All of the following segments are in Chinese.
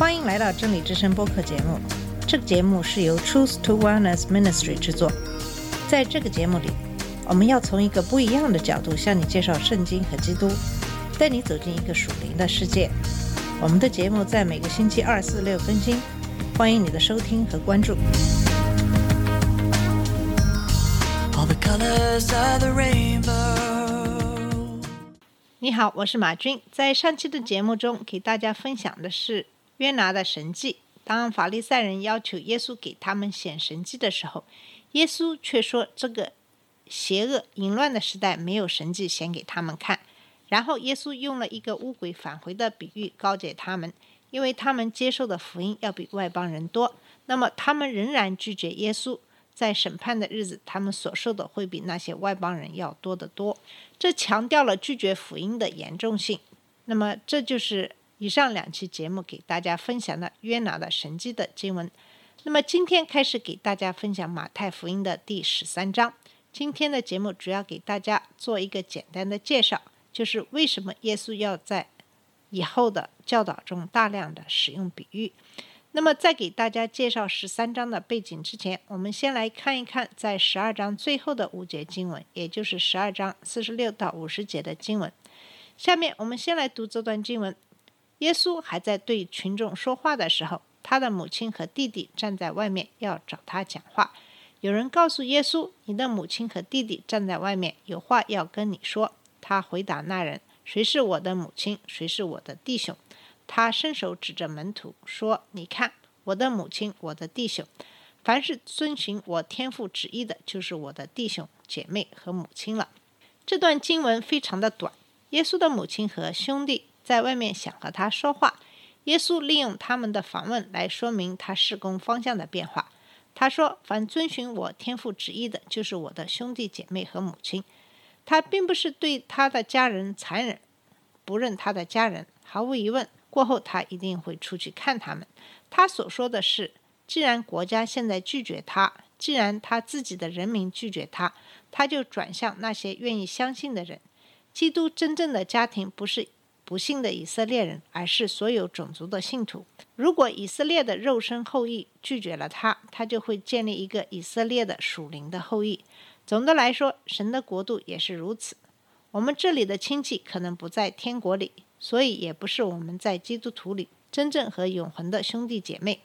欢迎来到真理之声播客节目。这个节目是由 Truth to Wellness Ministry 制作。在这个节目里，我们要从一个不一样的角度向你介绍圣经和基督，带你走进一个属灵的世界。我们的节目在每个星期二、四、六更新，欢迎你的收听和关注。all the colors are the rainbow. 你好，我是马军。在上期的节目中，给大家分享的是约拿的神迹。当法利赛人要求耶稣给他们显神迹的时候，耶稣却说这个邪恶淫乱的时代没有神迹显给他们看。然后耶稣用了一个乌鬼返回的比喻告诫他们，因为他们接受的福音要比外邦人多，那么他们仍然拒绝耶稣。在审判的日子，他们所受的会比那些外邦人要多得多。这强调了拒绝福音的严重性。那么，这就是以上两期节目给大家分享的约拿的神迹的经文。那么，今天开始给大家分享马太福音的第十三章。今天的节目主要给大家做一个简单的介绍，就是为什么耶稣要在以后的教导中大量的使用比喻。那么，在给大家介绍十三章的背景之前，我们先来看一看在十二章最后的五节经文，也就是十二章四十六到五十节的经文。下面我们先来读这段经文。耶稣还在对群众说话的时候，他的母亲和弟弟站在外面要找他讲话。有人告诉耶稣：“你的母亲和弟弟站在外面，有话要跟你说。”他回答那人：“谁是我的母亲？谁是我的弟兄？”他伸手指着门徒说：“你看，我的母亲，我的弟兄。凡是遵循我天父旨意的，就是我的弟兄、姐妹和母亲了。”这段经文非常的短。耶稣的母亲和兄弟在外面想和他说话，耶稣利用他们的访问来说明他事工方向的变化。他说：“凡遵循我天父旨意的，就是我的兄弟姐妹和母亲。”他并不是对他的家人残忍，不认他的家人。毫无疑问，过后他一定会出去看他们。他所说的是：既然国家现在拒绝他，既然他自己的人民拒绝他，他就转向那些愿意相信的人。基督真正的家庭不是不幸的以色列人，而是所有种族的信徒。如果以色列的肉身后裔拒绝了他，他就会建立一个以色列的属灵的后裔。总的来说，神的国度也是如此。我们这里的亲戚可能不在天国里，所以也不是我们在基督徒里真正和永恒的兄弟姐妹。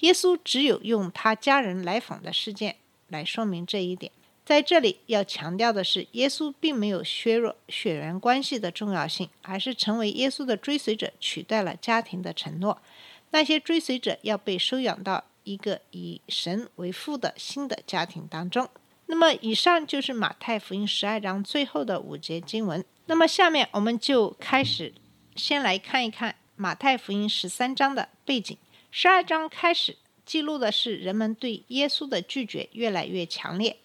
耶稣只有用他家人来访的事件来说明这一点。在这里要强调的是，耶稣并没有削弱血缘关系的重要性，而是成为耶稣的追随者取代了家庭的承诺。那些追随者要被收养到一个以神为父的新的家庭当中。那么，以上就是马太福音十二章最后的五节经文。那么，下面我们就开始先来看一看马太福音十三章的背景。十二章开始记录的是人们对耶稣的拒绝越来越强烈。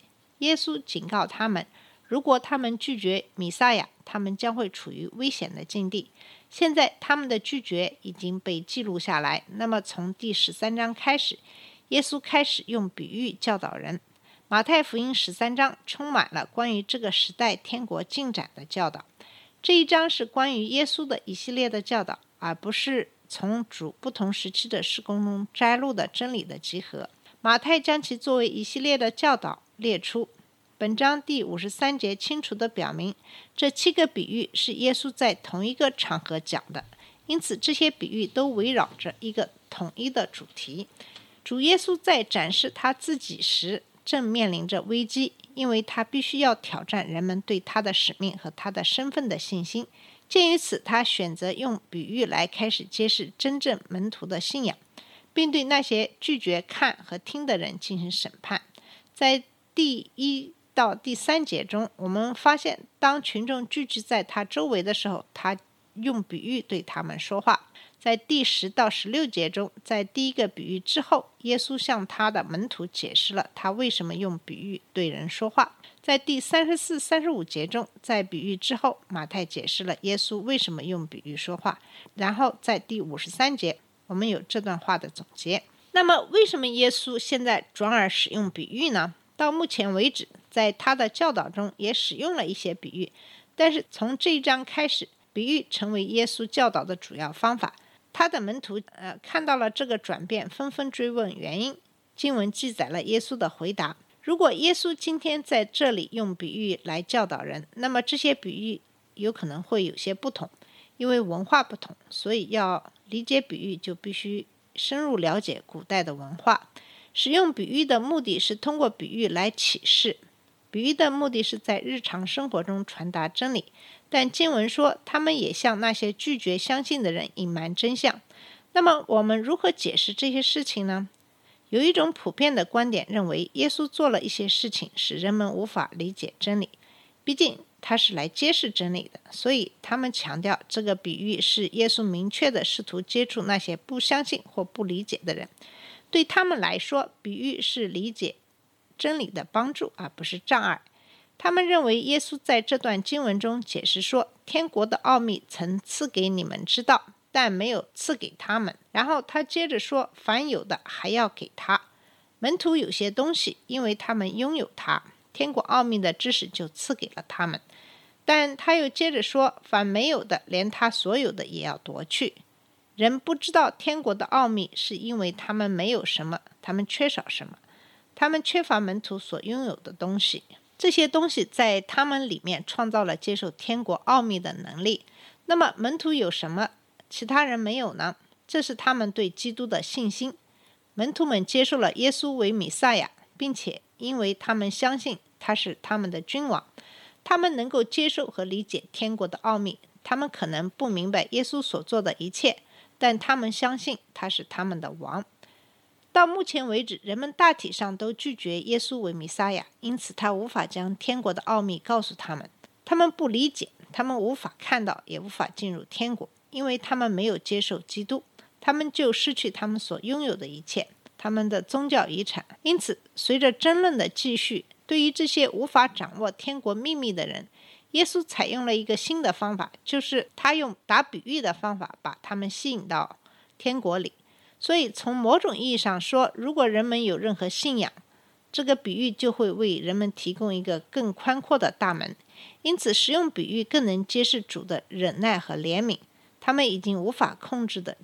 耶稣警告他们，如果他们拒绝弥撒亚，他们将会处于危险的境地。现在他们的拒绝已经被记录下来。那么，从第十三章开始，耶稣开始用比喻教导人。马太福音十三章充满了关于这个时代天国进展的教导。这一章是关于耶稣的一系列的教导，而不是从主不同时期的施工中摘录的真理的集合。马太将其作为一系列的教导列出。本章第五十三节清楚地表明，这七个比喻是耶稣在同一个场合讲的，因此这些比喻都围绕着一个统一的主题。主耶稣在展示他自己时，正面临着危机，因为他必须要挑战人们对他的使命和他的身份的信心。鉴于此，他选择用比喻来开始揭示真正门徒的信仰，并对那些拒绝看和听的人进行审判。在第一到第三节中，我们发现，当群众聚集在他周围的时候，他用比喻对他们说话。在第十到十六节中，在第一个比喻之后，耶稣向他的门徒解释了他为什么用比喻对人说话。在第三十四、三十五节中，在比喻之后，马太解释了耶稣为什么用比喻说话。然后在第五十三节，我们有这段话的总结。那么，为什么耶稣现在转而使用比喻呢？到目前为止，在他的教导中也使用了一些比喻，但是从这一章开始，比喻成为耶稣教导的主要方法。他的门徒呃看到了这个转变，纷纷追问原因。经文记载了耶稣的回答：如果耶稣今天在这里用比喻来教导人，那么这些比喻有可能会有些不同，因为文化不同，所以要理解比喻就必须深入了解古代的文化。使用比喻的目的是通过比喻来启示，比喻的目的是在日常生活中传达真理。但经文说，他们也向那些拒绝相信的人隐瞒真相。那么，我们如何解释这些事情呢？有一种普遍的观点认为，耶稣做了一些事情，使人们无法理解真理。毕竟他是来揭示真理的，所以他们强调这个比喻是耶稣明确的试图接触那些不相信或不理解的人。对他们来说，比喻是理解真理的帮助，而不是障碍。他们认为，耶稣在这段经文中解释说，天国的奥秘曾赐给你们知道，但没有赐给他们。然后他接着说，凡有的还要给他。门徒有些东西，因为他们拥有它，天国奥秘的知识就赐给了他们。但他又接着说，凡没有的，连他所有的也要夺去。人不知道天国的奥秘，是因为他们没有什么，他们缺少什么，他们缺乏门徒所拥有的东西。这些东西在他们里面创造了接受天国奥秘的能力。那么门徒有什么其他人没有呢？这是他们对基督的信心。门徒们接受了耶稣为弥赛亚，并且因为他们相信他是他们的君王，他们能够接受和理解天国的奥秘。他们可能不明白耶稣所做的一切，但他们相信他是他们的王。到目前为止，人们大体上都拒绝耶稣为弥撒亚，因此他无法将天国的奥秘告诉他们。他们不理解，他们无法看到，也无法进入天国，因为他们没有接受基督，他们就失去他们所拥有的一切，他们的宗教遗产。因此，随着争论的继续，对于这些无法掌握天国秘密的人，耶稣采用了一个新的方法，就是他用打比喻的方法把他们吸引到天国里。所以，从某种意义上说，如果人们有任何信仰，这个比喻就会为人们提供一个更宽阔的大门。因此，使用比喻更能揭示主的忍耐和怜悯。他们已经无法控制的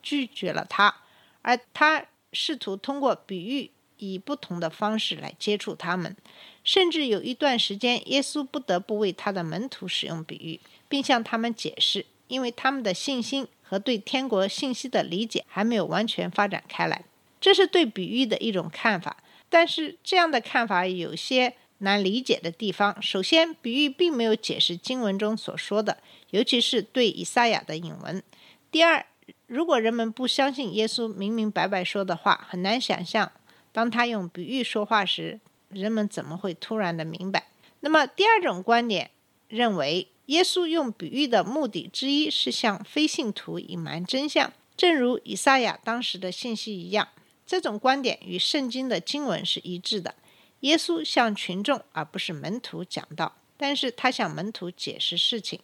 拒绝了他，而他试图通过比喻以不同的方式来接触他们。甚至有一段时间，耶稣不得不为他的门徒使用比喻，并向他们解释，因为他们的信心。和对天国信息的理解还没有完全发展开来，这是对比喻的一种看法。但是这样的看法有些难理解的地方。首先，比喻并没有解释经文中所说的，尤其是对以赛亚的引文。第二，如果人们不相信耶稣明明白白说的话，很难想象当他用比喻说话时，人们怎么会突然的明白。那么，第二种观点认为。耶稣用比喻的目的之一是向非信徒隐瞒真相，正如以赛亚当时的信息一样。这种观点与圣经的经文是一致的。耶稣向群众而不是门徒讲道，但是他向门徒解释事情。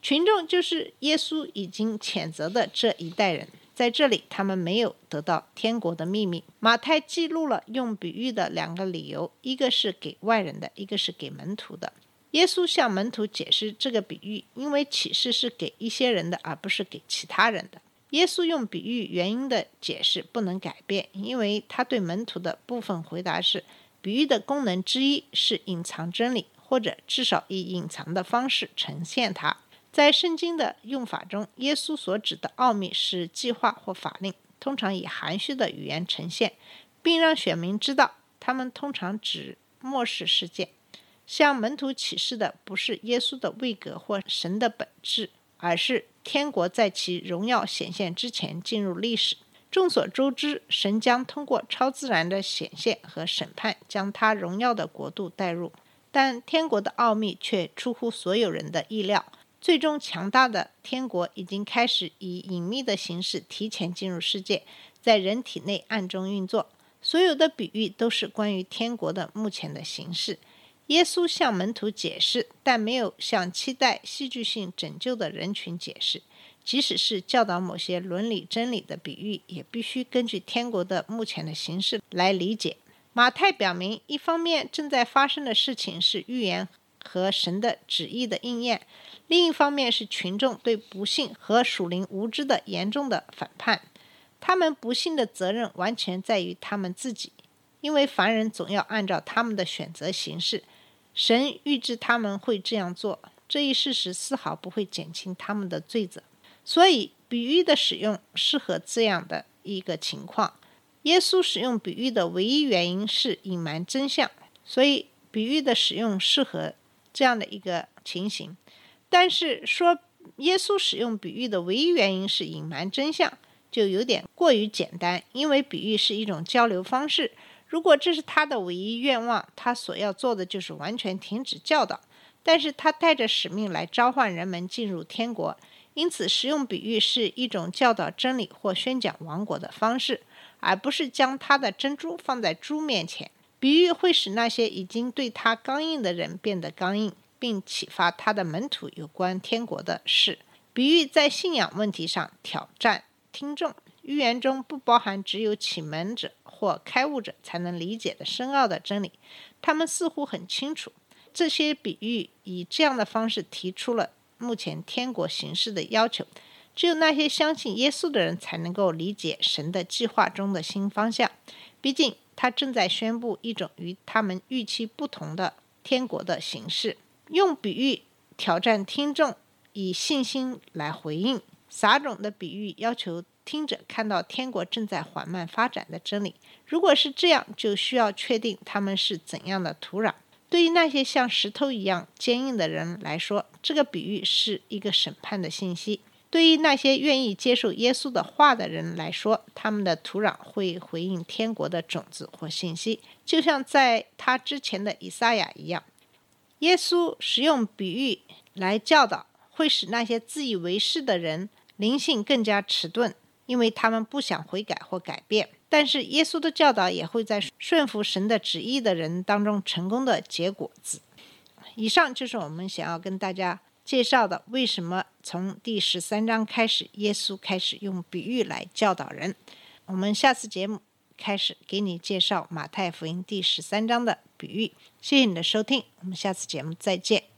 群众就是耶稣已经谴责的这一代人，在这里他们没有得到天国的秘密。马太记录了用比喻的两个理由，一个是给外人的，一个是给门徒的。耶稣向门徒解释这个比喻，因为启示是给一些人的，而不是给其他人的。耶稣用比喻原因的解释不能改变，因为他对门徒的部分回答是：比喻的功能之一是隐藏真理，或者至少以隐藏的方式呈现它。在圣经的用法中，耶稣所指的奥秘是计划或法令，通常以含蓄的语言呈现，并让选民知道，他们通常指末世事件。向门徒启示的不是耶稣的位格或神的本质，而是天国在其荣耀显现之前进入历史。众所周知，神将通过超自然的显现和审判，将他荣耀的国度带入。但天国的奥秘却出乎所有人的意料。最终，强大的天国已经开始以隐秘的形式提前进入世界，在人体内暗中运作。所有的比喻都是关于天国的目前的形式。耶稣向门徒解释，但没有向期待戏剧性拯救的人群解释。即使是教导某些伦理真理的比喻，也必须根据天国的目前的形式来理解。马太表明，一方面正在发生的事情是预言和神的旨意的应验；另一方面是群众对不幸和属灵无知的严重的反叛。他们不幸的责任完全在于他们自己，因为凡人总要按照他们的选择行事。神预知他们会这样做，这一事实丝毫不会减轻他们的罪责。所以，比喻的使用适合这样的一个情况。耶稣使用比喻的唯一原因是隐瞒真相，所以比喻的使用适合这样的一个情形。但是说耶稣使用比喻的唯一原因是隐瞒真相，就有点过于简单，因为比喻是一种交流方式。如果这是他的唯一愿望，他所要做的就是完全停止教导。但是他带着使命来召唤人们进入天国，因此使用比喻是一种教导真理或宣讲王国的方式，而不是将他的珍珠放在猪面前。比喻会使那些已经对他刚硬的人变得刚硬，并启发他的门徒有关天国的事。比喻在信仰问题上挑战听众。寓言中不包含只有启蒙者或开悟者才能理解的深奥的真理，他们似乎很清楚。这些比喻以这样的方式提出了目前天国形势的要求。只有那些相信耶稣的人才能够理解神的计划中的新方向。毕竟，他正在宣布一种与他们预期不同的天国的形式。用比喻挑战听众，以信心来回应撒种的比喻，要求。听者看到天国正在缓慢发展的真理。如果是这样，就需要确定他们是怎样的土壤。对于那些像石头一样坚硬的人来说，这个比喻是一个审判的信息；对于那些愿意接受耶稣的话的人来说，他们的土壤会回应天国的种子或信息，就像在他之前的以赛亚一样。耶稣使用比喻来教导，会使那些自以为是的人灵性更加迟钝。因为他们不想悔改或改变，但是耶稣的教导也会在顺服神的旨意的人当中成功的结果子。以上就是我们想要跟大家介绍的，为什么从第十三章开始，耶稣开始用比喻来教导人。我们下次节目开始给你介绍马太福音第十三章的比喻。谢谢你的收听，我们下次节目再见。